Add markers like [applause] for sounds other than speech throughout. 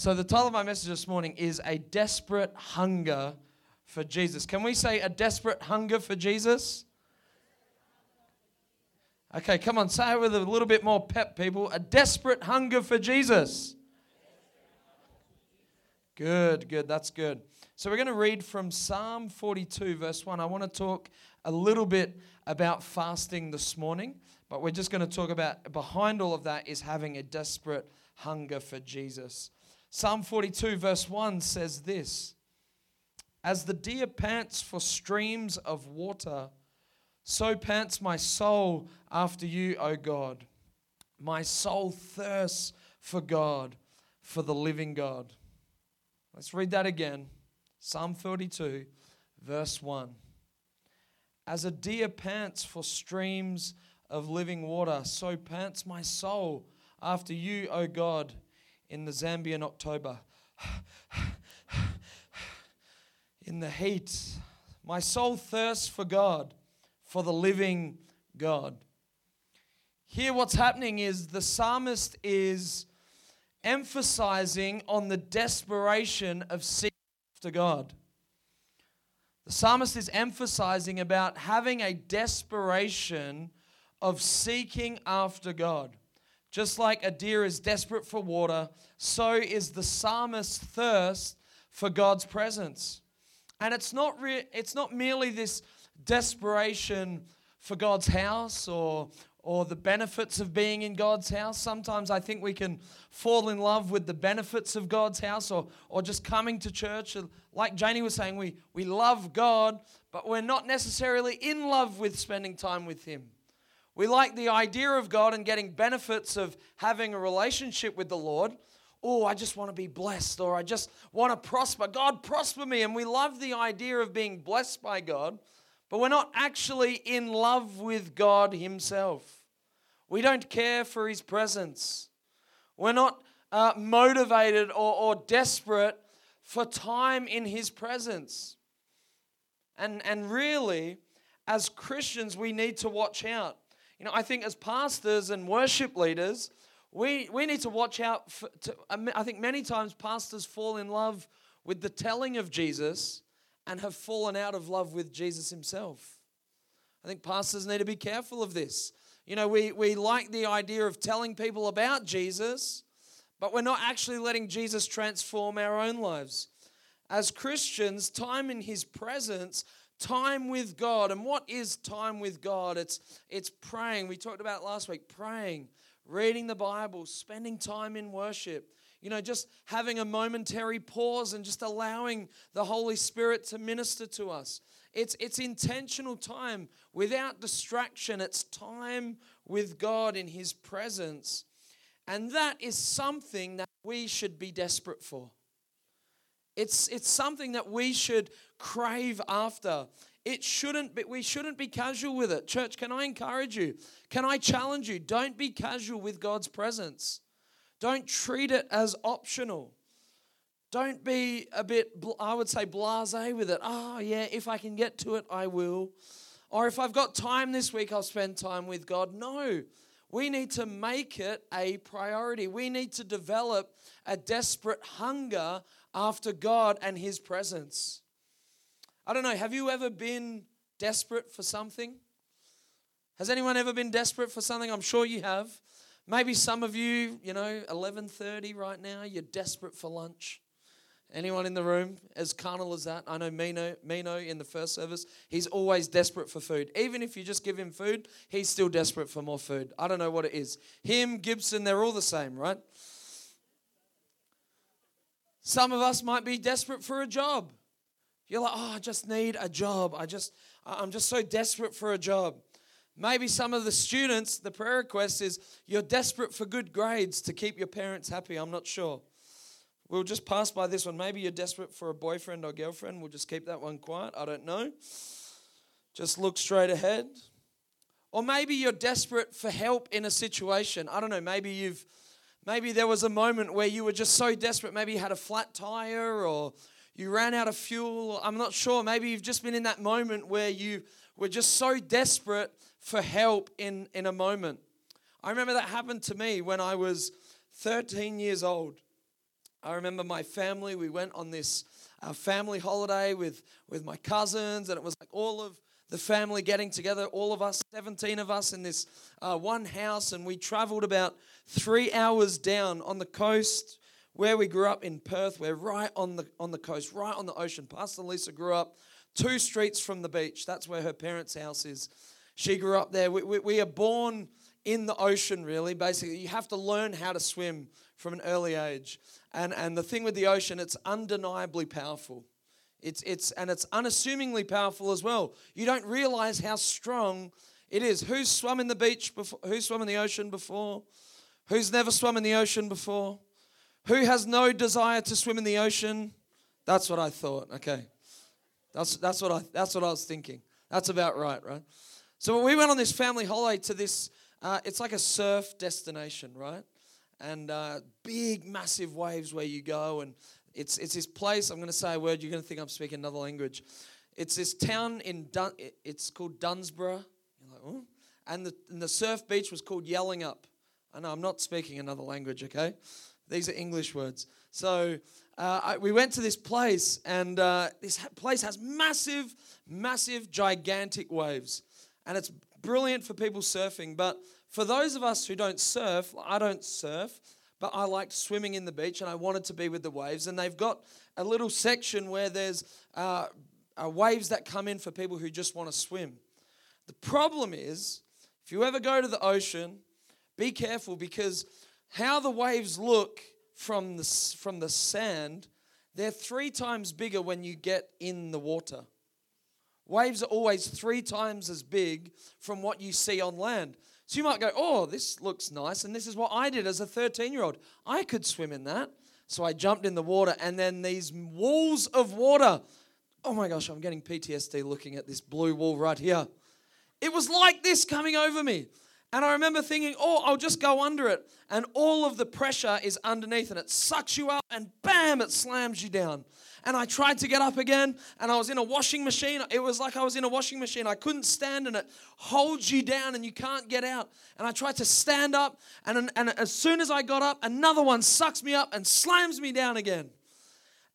So, the title of my message this morning is A Desperate Hunger for Jesus. Can we say a desperate hunger for Jesus? Okay, come on, say it with a little bit more pep, people. A desperate hunger for Jesus. Good, good, that's good. So, we're going to read from Psalm 42, verse 1. I want to talk a little bit about fasting this morning, but we're just going to talk about behind all of that is having a desperate hunger for Jesus. Psalm 42, verse 1 says this As the deer pants for streams of water, so pants my soul after you, O God. My soul thirsts for God, for the living God. Let's read that again. Psalm 42, verse 1. As a deer pants for streams of living water, so pants my soul after you, O God, in the Zambian October. in the heat, my soul thirsts for God for the living God. Here, what's happening is the psalmist is emphasizing on the desperation of seeking after God. The psalmist is emphasizing about having a desperation of seeking after God. Just like a deer is desperate for water, so is the psalmist's thirst for God's presence. And it's not, re- it's not merely this desperation for God's house or, or the benefits of being in God's house. Sometimes I think we can fall in love with the benefits of God's house or, or just coming to church. Like Janie was saying, we, we love God, but we're not necessarily in love with spending time with Him. We like the idea of God and getting benefits of having a relationship with the Lord. Oh, I just want to be blessed or I just want to prosper. God, prosper me. And we love the idea of being blessed by God but we're not actually in love with God Himself. We don't care for His presence. We're not uh, motivated or, or desperate for time in His presence. And, and really, as Christians, we need to watch out. You know, I think as pastors and worship leaders, we, we need to watch out. For, to, uh, I think many times pastors fall in love with the telling of Jesus and have fallen out of love with Jesus himself. I think pastors need to be careful of this. You know, we, we like the idea of telling people about Jesus, but we're not actually letting Jesus transform our own lives. As Christians, time in His presence, time with God. And what is time with God? It's, it's praying. We talked about last week praying, reading the Bible, spending time in worship you know, just having a momentary pause and just allowing the Holy Spirit to minister to us. It's, it's intentional time without distraction. It's time with God in His presence. And that is something that we should be desperate for. It's, it's something that we should crave after. It shouldn't be, we shouldn't be casual with it. Church, can I encourage you? Can I challenge you? Don't be casual with God's presence. Don't treat it as optional. Don't be a bit, I would say, blase with it. Oh, yeah, if I can get to it, I will. Or if I've got time this week, I'll spend time with God. No, we need to make it a priority. We need to develop a desperate hunger after God and His presence. I don't know, have you ever been desperate for something? Has anyone ever been desperate for something? I'm sure you have. Maybe some of you, you know, 11:30 right now, you're desperate for lunch. Anyone in the room as carnal as that? I know Mino, Mino in the first service, he's always desperate for food. Even if you just give him food, he's still desperate for more food. I don't know what it is. Him, Gibson, they're all the same, right? Some of us might be desperate for a job. You're like, oh, I just need a job. I just, I'm just so desperate for a job. Maybe some of the students, the prayer request is you're desperate for good grades to keep your parents happy. I'm not sure. We'll just pass by this one. Maybe you're desperate for a boyfriend or girlfriend. We'll just keep that one quiet. I don't know. Just look straight ahead. Or maybe you're desperate for help in a situation. I don't know. Maybe you've maybe there was a moment where you were just so desperate. Maybe you had a flat tire or you ran out of fuel. I'm not sure. Maybe you've just been in that moment where you were just so desperate for help in, in a moment. I remember that happened to me when I was 13 years old. I remember my family, we went on this uh, family holiday with, with my cousins, and it was like all of the family getting together, all of us, 17 of us in this uh, one house, and we traveled about three hours down on the coast where we grew up in Perth. We're right on the, on the coast, right on the ocean. Pastor Lisa grew up two streets from the beach. That's where her parents' house is. She grew up there. We, we, we are born in the ocean, really. Basically, you have to learn how to swim from an early age. And, and the thing with the ocean, it's undeniably powerful. It's, it's, and it's unassumingly powerful as well. You don't realize how strong it is. Who's swum in the beach before? Who's swum in the ocean before? Who's never swum in the ocean before? Who has no desire to swim in the ocean? That's what I thought. Okay. That's, that's, what, I, that's what I was thinking. That's about right, right? So we went on this family holiday to this, uh, it's like a surf destination, right? And uh, big, massive waves where you go. And it's, it's this place, I'm going to say a word, you're going to think I'm speaking another language. It's this town in, Dun, it's called Dunsborough. You're like, oh. And the, and the surf beach was called Yallingup. I know I'm not speaking another language, okay? These are English words. So uh, I, we went to this place, and uh, this place has massive, massive, gigantic waves. And it's brilliant for people surfing. But for those of us who don't surf, I don't surf, but I liked swimming in the beach and I wanted to be with the waves. And they've got a little section where there's uh, uh waves that come in for people who just want to swim. The problem is, if you ever go to the ocean, be careful because how the waves look from the, from the sand, they're three times bigger when you get in the water. Waves are always three times as big from what you see on land. So you might go, oh, this looks nice. And this is what I did as a 13 year old. I could swim in that. So I jumped in the water, and then these walls of water. Oh my gosh, I'm getting PTSD looking at this blue wall right here. It was like this coming over me. And I remember thinking, oh, I'll just go under it. And all of the pressure is underneath and it sucks you up and bam, it slams you down. And I tried to get up again and I was in a washing machine. It was like I was in a washing machine. I couldn't stand and it holds you down and you can't get out. And I tried to stand up and, and as soon as I got up, another one sucks me up and slams me down again.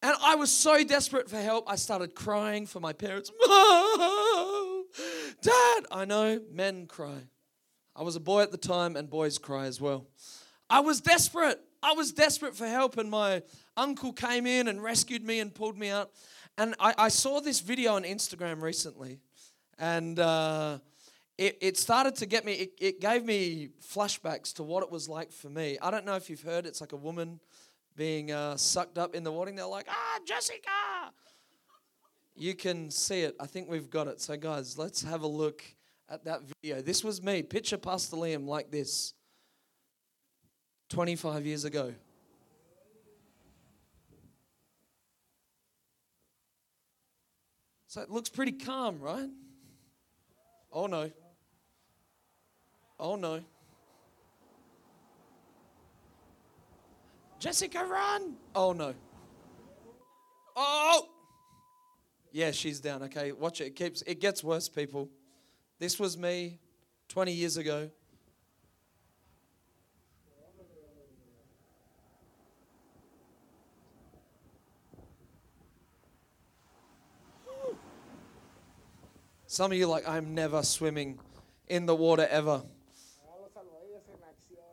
And I was so desperate for help, I started crying for my parents. [laughs] Dad, I know men cry. I was a boy at the time, and boys cry as well. I was desperate. I was desperate for help, and my uncle came in and rescued me and pulled me out. And I, I saw this video on Instagram recently, and uh, it, it started to get me, it, it gave me flashbacks to what it was like for me. I don't know if you've heard it's like a woman being uh, sucked up in the water. They're like, ah, Jessica. You can see it. I think we've got it. So, guys, let's have a look at that video. This was me. Picture Pastor Liam like this 25 years ago. So it looks pretty calm, right? Oh no. Oh no. Jessica, run! Oh no. Oh! Yeah, she's down. Okay, watch it. It keeps. It gets worse, people. This was me 20 years ago. Some of you like, I'm never swimming in the water ever.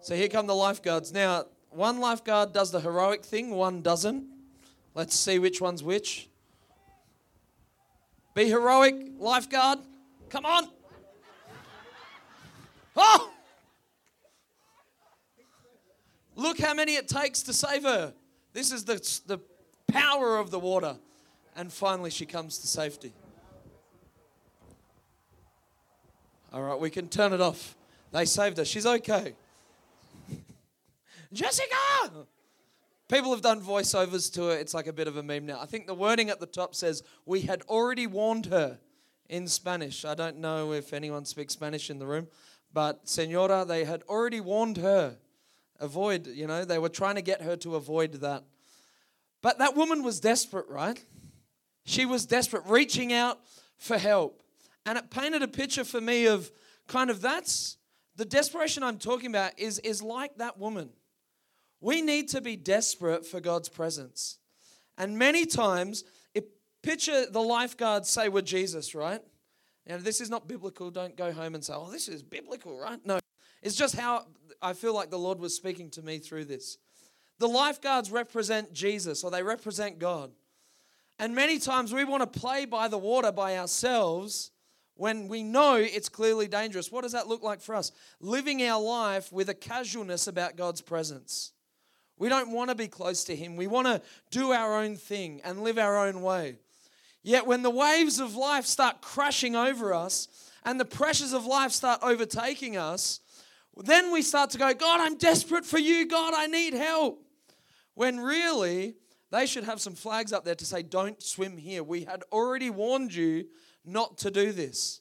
So here come the lifeguards. Now, one lifeguard does the heroic thing, one doesn't. Let's see which one's which. Be heroic, lifeguard. Come on. Oh! Look how many it takes to save her. This is the, the power of the water. And finally, she comes to safety. All right, we can turn it off. They saved her. She's okay. [laughs] Jessica! People have done voiceovers to her. It's like a bit of a meme now. I think the wording at the top says, We had already warned her in Spanish. I don't know if anyone speaks Spanish in the room, but Senora, they had already warned her. Avoid, you know, they were trying to get her to avoid that. But that woman was desperate, right? She was desperate, reaching out for help. And it painted a picture for me of kind of that's the desperation I'm talking about is, is like that woman. We need to be desperate for God's presence. And many times, if, picture the lifeguards say we're Jesus, right? Now, this is not biblical. Don't go home and say, oh, this is biblical, right? No. It's just how I feel like the Lord was speaking to me through this. The lifeguards represent Jesus or they represent God. And many times we want to play by the water by ourselves when we know it's clearly dangerous. What does that look like for us? Living our life with a casualness about God's presence. We don't want to be close to Him. We want to do our own thing and live our own way. Yet when the waves of life start crashing over us and the pressures of life start overtaking us, then we start to go, God, I'm desperate for you. God, I need help. When really, they should have some flags up there to say, Don't swim here. We had already warned you not to do this.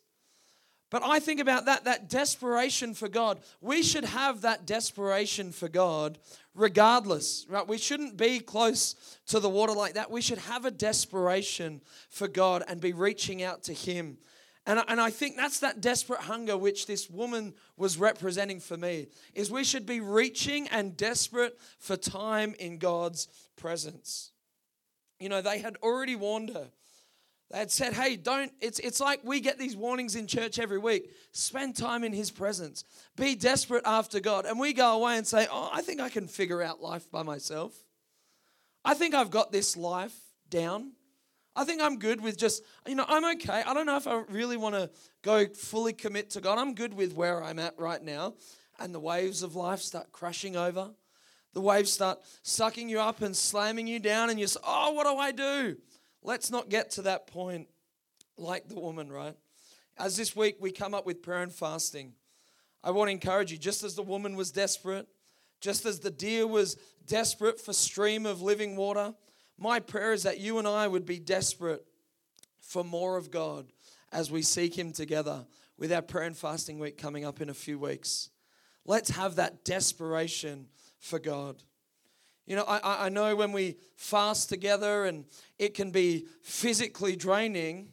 But I think about that, that desperation for God. We should have that desperation for God regardless, right? We shouldn't be close to the water like that. We should have a desperation for God and be reaching out to Him. And, and I think that's that desperate hunger which this woman was representing for me, is we should be reaching and desperate for time in God's presence. You know, they had already warned her. They had said, hey, don't, it's, it's like we get these warnings in church every week. Spend time in His presence. Be desperate after God. And we go away and say, oh, I think I can figure out life by myself. I think I've got this life down. I think I'm good with just, you know, I'm okay. I don't know if I really want to go fully commit to God. I'm good with where I'm at right now. And the waves of life start crashing over. The waves start sucking you up and slamming you down, and you say, oh, what do I do? Let's not get to that point like the woman, right? As this week we come up with prayer and fasting, I want to encourage you just as the woman was desperate, just as the deer was desperate for stream of living water, my prayer is that you and I would be desperate for more of God as we seek Him together with our prayer and fasting week coming up in a few weeks. Let's have that desperation for God. You know, I, I know when we fast together and it can be physically draining.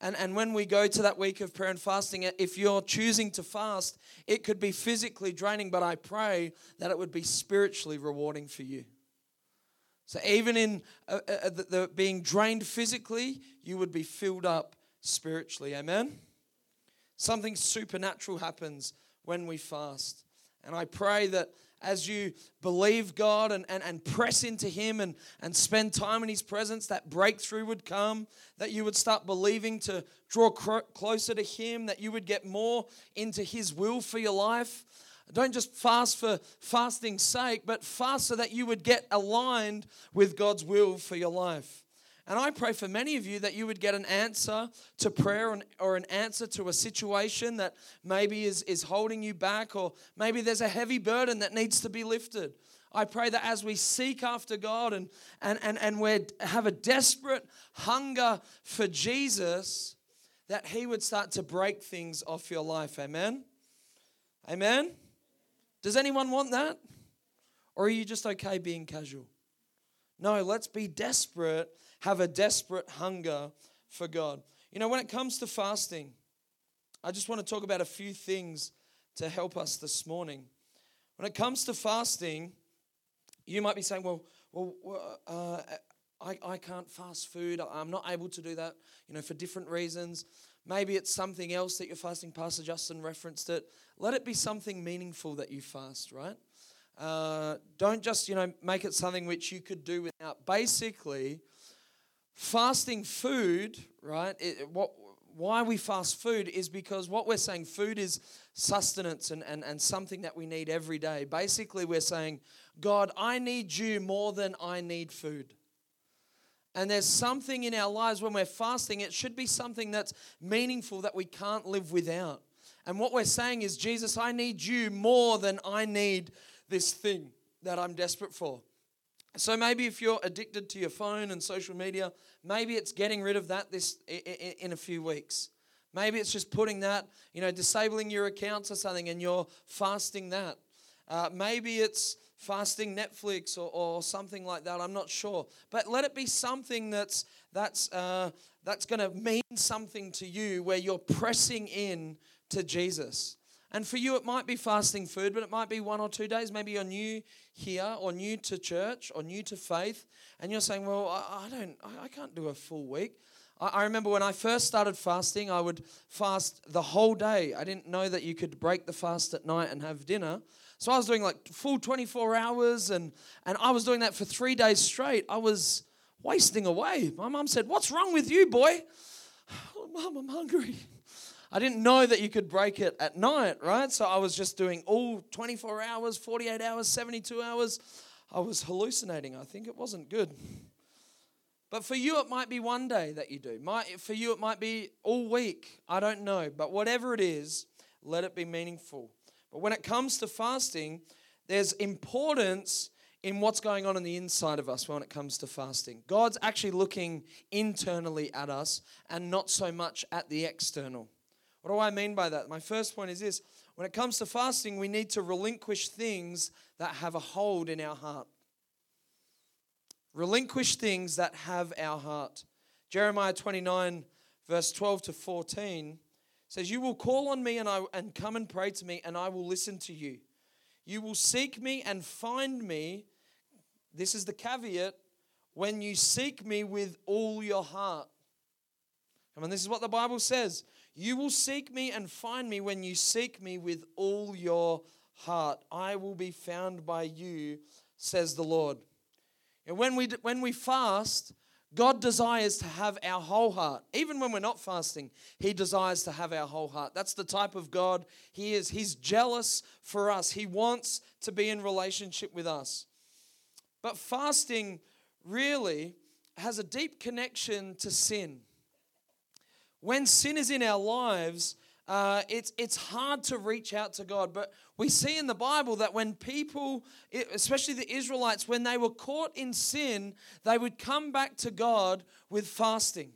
And, and when we go to that week of prayer and fasting, if you're choosing to fast, it could be physically draining, but I pray that it would be spiritually rewarding for you. So even in uh, uh, uh the, the being drained physically, you would be filled up spiritually. Amen? Something supernatural happens when we fast. And I pray that as you believe God and, and, and press into Him and, and spend time in His presence, that breakthrough would come, that you would start believing to draw cr- closer to Him, that you would get more into His will for your life. Don't just fast for fasting's sake, but fast so that you would get aligned with God's will for your life. And I pray for many of you that you would get an answer to prayer or an answer to a situation that maybe is, is holding you back, or maybe there's a heavy burden that needs to be lifted. I pray that as we seek after God and, and, and, and we have a desperate hunger for Jesus, that He would start to break things off your life. Amen? Amen? Does anyone want that? Or are you just okay being casual? No, let's be desperate have a desperate hunger for God. You know, when it comes to fasting, I just want to talk about a few things to help us this morning. When it comes to fasting, you might be saying, well, well uh, I, I can't fast food. I'm not able to do that, you know, for different reasons. Maybe it's something else that you're fasting. Pastor Justin referenced it. Let it be something meaningful that you fast, right? Uh, don't just, you know, make it something which you could do without. Basically, fasting food, right? It, what, why we fast food is because what we're saying, food is sustenance and, and, and something that we need every day. Basically, we're saying, God, I need you more than I need food. And there's something in our lives when we're fasting, it should be something that's meaningful that we can't live without. And what we're saying is, Jesus, I need you more than I need this thing that I'm desperate for. So maybe if you're addicted to your phone and social media, maybe it's getting rid of that this in a few weeks. Maybe it's just putting that, you know, disabling your accounts or something, and you're fasting that. Uh, maybe it's fasting Netflix or, or something like that. I'm not sure, but let it be something that's that's uh, that's going to mean something to you, where you're pressing in to Jesus. And for you, it might be fasting food, but it might be one or two days. Maybe you're new here or new to church or new to faith, and you're saying, Well, I, I don't, I, I can't do a full week. I, I remember when I first started fasting, I would fast the whole day. I didn't know that you could break the fast at night and have dinner. So I was doing like full 24 hours, and, and I was doing that for three days straight. I was wasting away. My mum said, What's wrong with you, boy? [sighs] Oh, I'm hungry. I didn't know that you could break it at night, right? So I was just doing all 24 hours, 48 hours, 72 hours. I was hallucinating. I think it wasn't good. But for you, it might be one day that you do. Might, for you, it might be all week. I don't know. But whatever it is, let it be meaningful. But when it comes to fasting, there's importance in what's going on in the inside of us when it comes to fasting. God's actually looking internally at us and not so much at the external. What do I mean by that? My first point is this when it comes to fasting, we need to relinquish things that have a hold in our heart. Relinquish things that have our heart. Jeremiah 29, verse 12 to 14 says, You will call on me and, I, and come and pray to me, and I will listen to you. You will seek me and find me. This is the caveat when you seek me with all your heart. Come on, this is what the Bible says. You will seek me and find me when you seek me with all your heart. I will be found by you, says the Lord. And when we, when we fast, God desires to have our whole heart. Even when we're not fasting, He desires to have our whole heart. That's the type of God He is. He's jealous for us, He wants to be in relationship with us. But fasting really has a deep connection to sin when sin is in our lives, uh, it's, it's hard to reach out to God. But we see in the Bible that when people, especially the Israelites, when they were caught in sin, they would come back to God with fasting.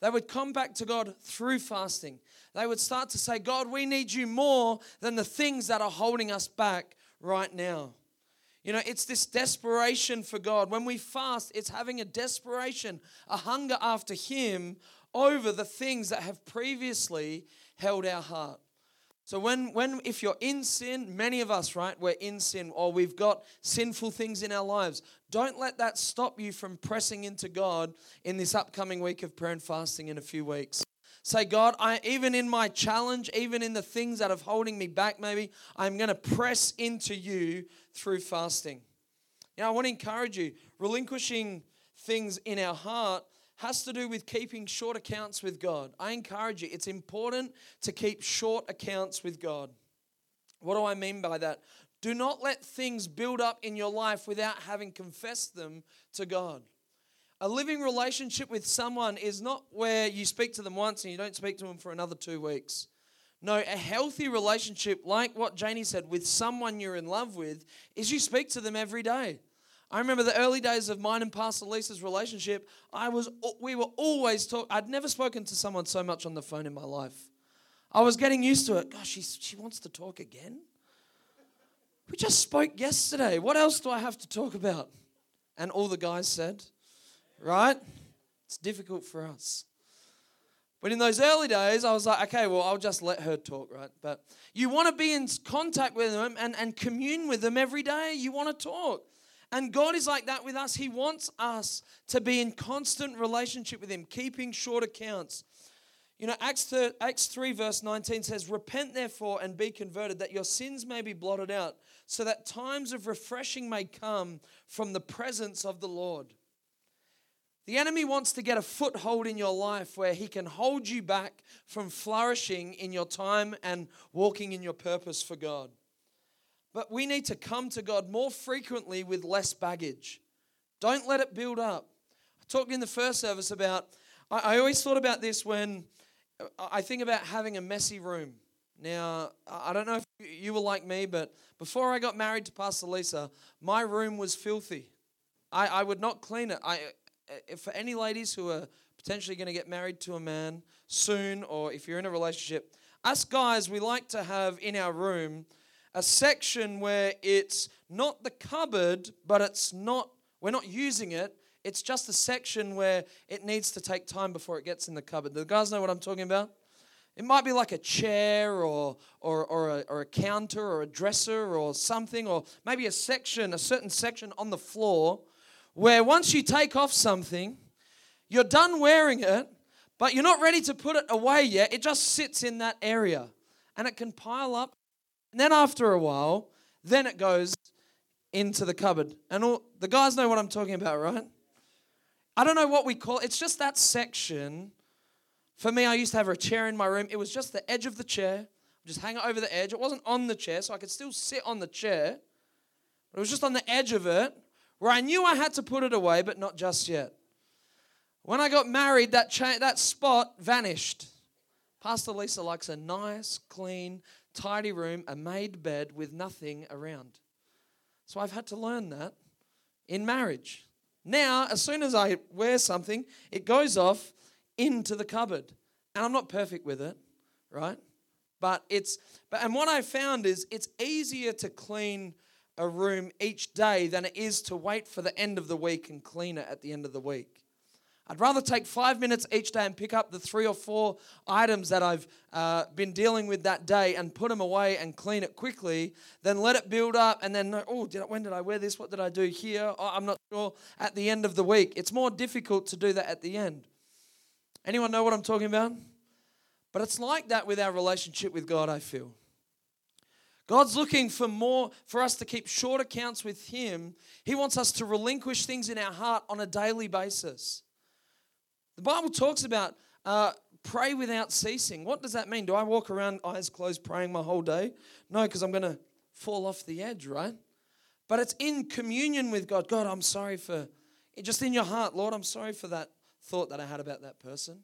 They would come back to God through fasting. They would start to say, God, we need you more than the things that are holding us back right now. You know, it's this desperation for God. When we fast, it's having a desperation, a hunger after Him over the things that have previously held our heart. So when when if you're in sin, many of us, right, we're in sin or we've got sinful things in our lives. Don't let that stop you from pressing into God in this upcoming week of prayer and fasting in a few weeks. Say, God, I even in my challenge, even in the things that are holding me back, maybe I'm to press into you through fasting. Know, I want to encourage you, relinquishing things in our heart has to do with keeping short accounts with God. I encourage you, it's important to keep short accounts with God. What do I mean by that? Do not let things build up in your life without having confessed them to God. A living relationship with someone is not where you speak to them once and you don't speak to them for another two weeks. No, a healthy relationship, like what Janie said, with someone you're in love with, is you speak to them every day. I remember the early days of mine and Pastor Lisa's relationship. I was, we were always talk. I'd never spoken to someone so much on the phone in my life. I was getting used to it. Gosh, she's, she wants to talk again. We just spoke yesterday. What else do I have to talk about? And all the guys said, right? It's difficult for us. But in those early days, I was like, okay, well, I'll just let her talk, right? But you want to be in contact with them and, and commune with them every day. You want to talk. And God is like that with us. He wants us to be in constant relationship with Him, keeping short accounts. You know, Acts 3, Acts 3, verse 19 says, Repent therefore and be converted, that your sins may be blotted out, so that times of refreshing may come from the presence of the Lord. The enemy wants to get a foothold in your life where he can hold you back from flourishing in your time and walking in your purpose for God. But we need to come to God more frequently with less baggage. Don't let it build up. I talked in the first service about, I, I always thought about this when uh, I think about having a messy room. Now, I don't know if you were like me, but before I got married to Pastor Lisa, my room was filthy. I, I would not clean it. I, uh, for any ladies who are potentially going to get married to a man soon, or if you're in a relationship, us guys, we like to have in our room a section where it's not the cupboard, but it's not, we're not using it. It's just a section where it needs to take time before it gets in the cupboard. Do the guys know what I'm talking about? It might be like a chair or, or, or, a, or a counter or a dresser or something, or maybe a section, a certain section on the floor where once you take off something, you're done wearing it, but you're not ready to put it away yet. It just sits in that area and it can pile up. And then after a while, then it goes into the cupboard. And all the guys know what I'm talking about, right? I don't know what we call it. It's just that section. For me, I used to have a chair in my room. It was just the edge of the chair. Just hang it over the edge. It wasn't on the chair, so I could still sit on the chair. But it was just on the edge of it, where I knew I had to put it away, but not just yet. When I got married, that, cha- that spot vanished. Pastor Lisa likes a nice, clean, tidy room, a made bed with nothing around. So I've had to learn that in marriage. Now, as soon as I wear something, it goes off into the cupboard. And I'm not perfect with it, right? But it's but and what I found is it's easier to clean a room each day than it is to wait for the end of the week and clean it at the end of the week. I'd rather take five minutes each day and pick up the three or four items that I've uh, been dealing with that day and put them away and clean it quickly than let it build up and then, oh, did I, when did I wear this? What did I do here? Oh, I'm not sure. At the end of the week, it's more difficult to do that at the end. Anyone know what I'm talking about? But it's like that with our relationship with God, I feel. God's looking for more, for us to keep short accounts with Him. He wants us to relinquish things in our heart on a daily basis. The Bible talks about uh, pray without ceasing. What does that mean? Do I walk around eyes closed praying my whole day? No, because I'm going to fall off the edge, right? But it's in communion with God. God, I'm sorry for, just in your heart, Lord, I'm sorry for that thought that I had about that person.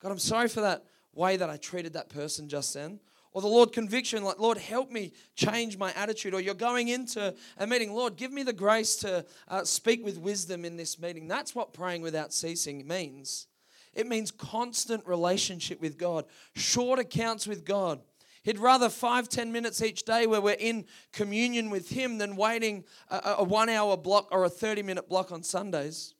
God, I'm sorry for that way that I treated that person just then. Or the Lord conviction, like, Lord, help me change my attitude. Or you're going into a meeting, Lord, give me the grace to uh, speak with wisdom in this meeting. That's what praying without ceasing means. It means constant relationship with God, short accounts with God. He'd rather five, ten minutes each day where we're in communion with Him than waiting a, a one hour block or a 30 minute block on Sundays.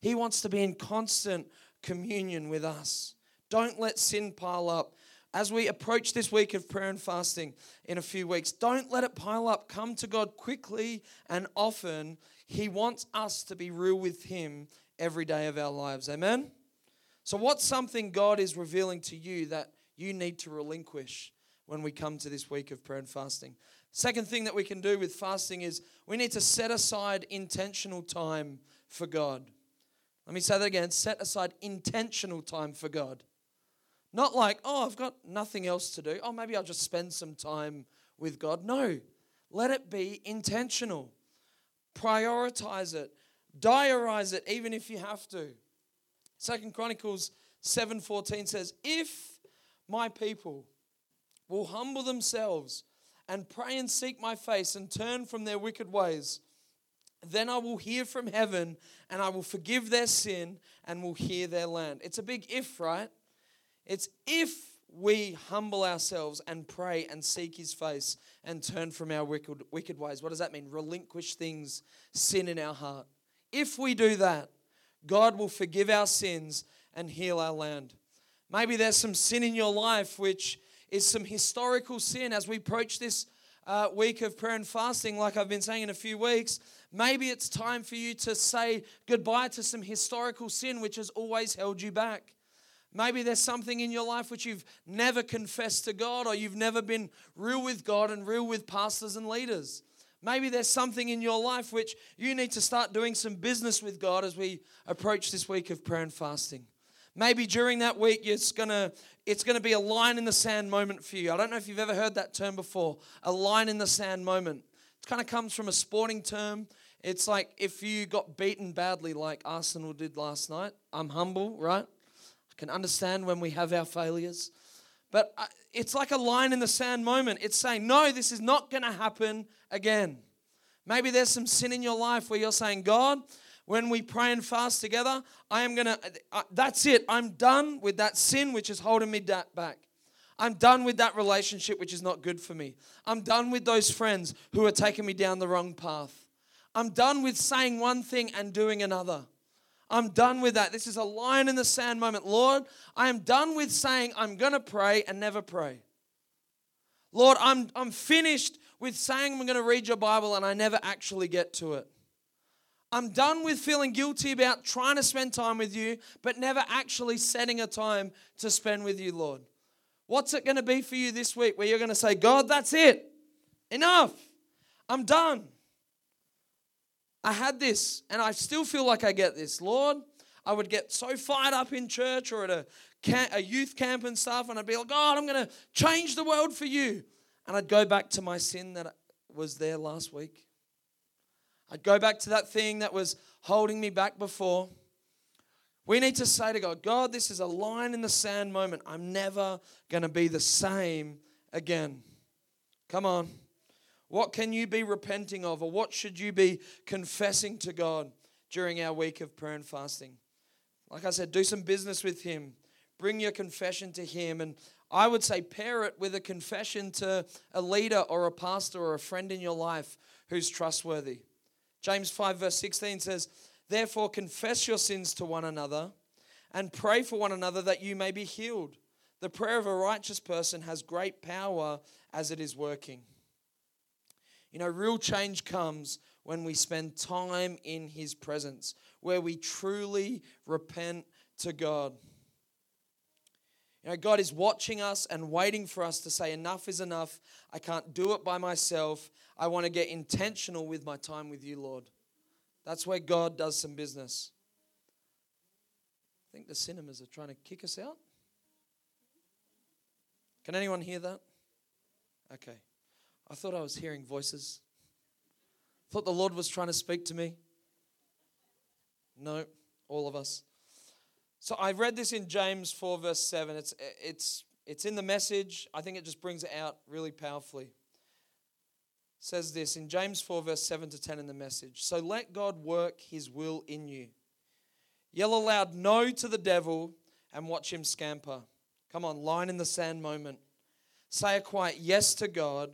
He wants to be in constant communion with us. Don't let sin pile up as we approach this week of prayer and fasting in a few weeks, don't let it pile up. Come to God quickly and often. He wants us to be real with Him every day of our lives. Amen? So, what's something God is revealing to you that you need to relinquish when we come to this week of prayer and fasting? Second thing that we can do with fasting is we need to set aside intentional time for God. Let me say that again set aside intentional time for God. Not like, oh, I've got nothing else to do. Oh, maybe I'll just spend some time with God. No, let it be intentional. Prioritize it. Diarize it, even if you have to. Second Chronicles 7:14 says, If my people will humble themselves and pray and seek my face and turn from their wicked ways, then I will hear from heaven and I will forgive their sin and will hear their land. It's a big if, right? It's if we humble ourselves and pray and seek his face and turn from our wicked, wicked ways. What does that mean? Relinquish things, sin in our heart. If we do that, God will forgive our sins and heal our land. Maybe there's some sin in your life which is some historical sin as we approach this uh, week of prayer and fasting, like I've been saying in a few weeks. Maybe it's time for you to say goodbye to some historical sin which has always held you back. Maybe there's something in your life which you've never confessed to God or you've never been real with God and real with pastors and leaders. Maybe there's something in your life which you need to start doing some business with God as we approach this week of prayer and fasting. Maybe during that week it's gonna it's gonna be a line in the sand moment for you. I don't know if you've ever heard that term before, a line in the sand moment. It kind of comes from a sporting term. It's like if you got beaten badly like Arsenal did last night. I'm humble, right? Can understand when we have our failures. But uh, it's like a line in the sand moment. It's saying, no, this is not going to happen again. Maybe there's some sin in your life where you're saying, God, when we pray and fast together, I am going to, uh, that's it. I'm done with that sin which is holding me back. I'm done with that relationship which is not good for me. I'm done with those friends who are taking me down the wrong path. I'm done with saying one thing and doing another. I'm done with that. This is a line in the sand moment. Lord, I am done with saying I'm going to pray and never pray. Lord, I'm, I'm finished with saying I'm going to read your Bible and I never actually get to it. I'm done with feeling guilty about trying to spend time with you, but never actually setting a time to spend with you, Lord. What's it going to be for you this week where you're going to say, God, that's it. Enough. I'm done. I had this and I still feel like I get this. Lord, I would get so fired up in church or at a, camp, a youth camp and stuff, and I'd be like, God, I'm going to change the world for you. And I'd go back to my sin that was there last week. I'd go back to that thing that was holding me back before. We need to say to God, God, this is a line in the sand moment. I'm never going to be the same again. Come on. What can you be repenting of, or what should you be confessing to God during our week of prayer and fasting? Like I said, do some business with Him. Bring your confession to Him. And I would say pair it with a confession to a leader or a pastor or a friend in your life who's trustworthy. James 5, verse 16 says, Therefore, confess your sins to one another and pray for one another that you may be healed. The prayer of a righteous person has great power as it is working. You know, real change comes when we spend time in His presence, where we truly repent to God. You know, God is watching us and waiting for us to say, Enough is enough. I can't do it by myself. I want to get intentional with my time with you, Lord. That's where God does some business. I think the cinemas are trying to kick us out. Can anyone hear that? Okay. I thought I was hearing voices. Thought the Lord was trying to speak to me. No, all of us. So I read this in James 4, verse 7. It's, it's, it's in the message. I think it just brings it out really powerfully. It says this in James 4, verse 7 to 10 in the message. So let God work his will in you. Yell aloud no to the devil and watch him scamper. Come on, line in the sand moment. Say a quiet yes to God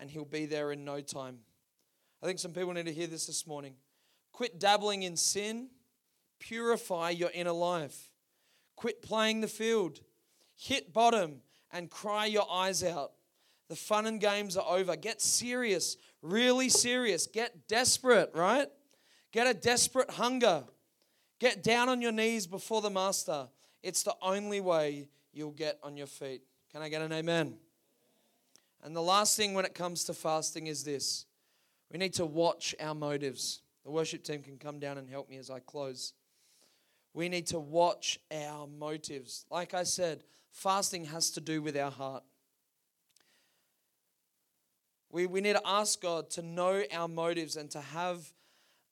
and he'll be there in no time. I think some people need to hear this this morning. Quit dabbling in sin, purify your inner life. Quit playing the field, hit bottom, and cry your eyes out. The fun and games are over. Get serious, really serious. Get desperate, right? Get a desperate hunger. Get down on your knees before the Master. It's the only way you'll get on your feet. Can I get an amen? And the last thing when it comes to fasting is this we need to watch our motives. The worship team can come down and help me as I close. We need to watch our motives. Like I said, fasting has to do with our heart. We, we need to ask God to know our motives and to have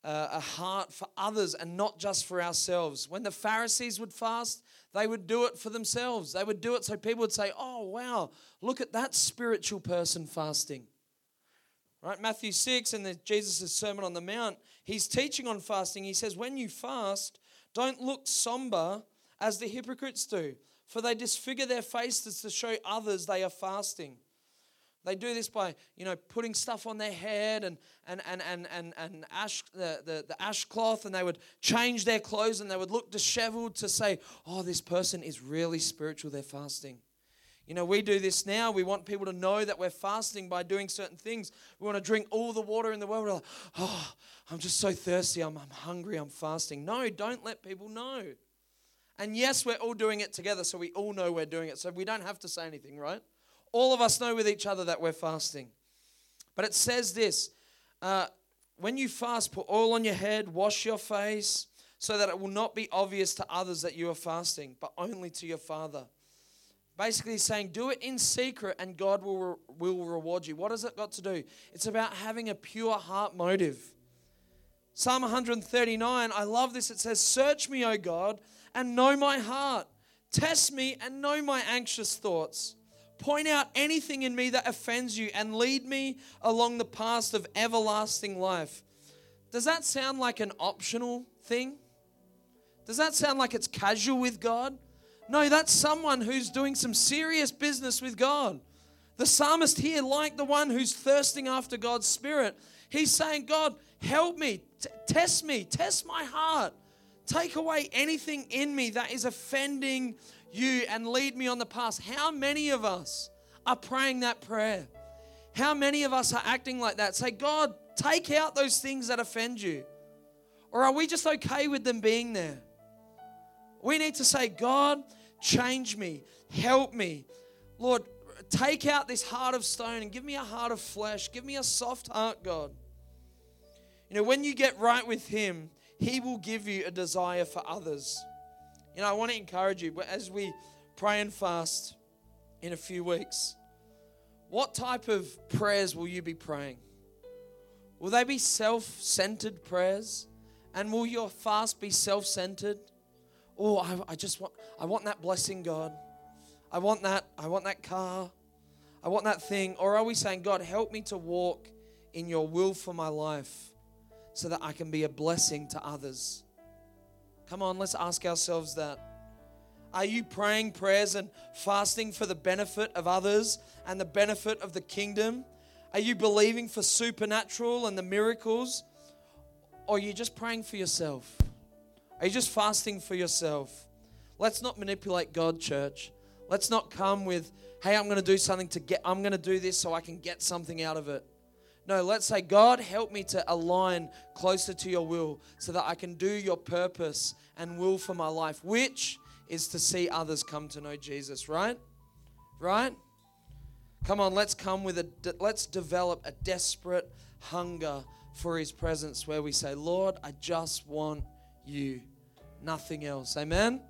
uh, a heart for others and not just for ourselves. When the Pharisees would fast, they would do it for themselves. They would do it so people would say, Oh, wow, look at that spiritual person fasting. Right? Matthew 6 and the Jesus' Sermon on the Mount, he's teaching on fasting. He says, When you fast, don't look somber as the hypocrites do, for they disfigure their faces to show others they are fasting. They do this by, you know, putting stuff on their head and and and and and, and ash the, the, the ash cloth, and they would change their clothes and they would look disheveled to say, Oh, this person is really spiritual, they're fasting. You know, we do this now. We want people to know that we're fasting by doing certain things. We want to drink all the water in the world. We're like, oh, I'm just so thirsty. I'm, I'm hungry. I'm fasting. No, don't let people know. And yes, we're all doing it together, so we all know we're doing it. So we don't have to say anything, right? All of us know with each other that we're fasting. But it says this uh, when you fast, put oil on your head, wash your face, so that it will not be obvious to others that you are fasting, but only to your Father. Basically, saying, do it in secret and God will, re- will reward you. What has it got to do? It's about having a pure heart motive. Psalm 139, I love this. It says, Search me, O God, and know my heart. Test me and know my anxious thoughts. Point out anything in me that offends you and lead me along the path of everlasting life. Does that sound like an optional thing? Does that sound like it's casual with God? No, that's someone who's doing some serious business with God. The psalmist here, like the one who's thirsting after God's Spirit, he's saying, God, help me, t- test me, test my heart. Take away anything in me that is offending you and lead me on the path. How many of us are praying that prayer? How many of us are acting like that? Say, God, take out those things that offend you. Or are we just okay with them being there? We need to say, God, change me, help me. Lord, take out this heart of stone and give me a heart of flesh. Give me a soft heart, God. You know, when you get right with Him, He will give you a desire for others. You know, I want to encourage you, as we pray and fast in a few weeks, what type of prayers will you be praying? Will they be self centered prayers? And will your fast be self centered? Oh, I, I just want, I want that blessing, God. I want that, I want that car. I want that thing. Or are we saying, God, help me to walk in your will for my life so that I can be a blessing to others? Come on, let's ask ourselves that. Are you praying prayers and fasting for the benefit of others and the benefit of the kingdom? Are you believing for supernatural and the miracles? Or are you just praying for yourself? Are you just fasting for yourself? Let's not manipulate God, church. Let's not come with, hey, I'm going to do something to get, I'm going to do this so I can get something out of it. No, let's say, God, help me to align closer to your will so that I can do your purpose and will for my life, which is to see others come to know Jesus, right? Right? Come on, let's come with a, let's develop a desperate hunger for his presence where we say, Lord, I just want you, nothing else. Amen?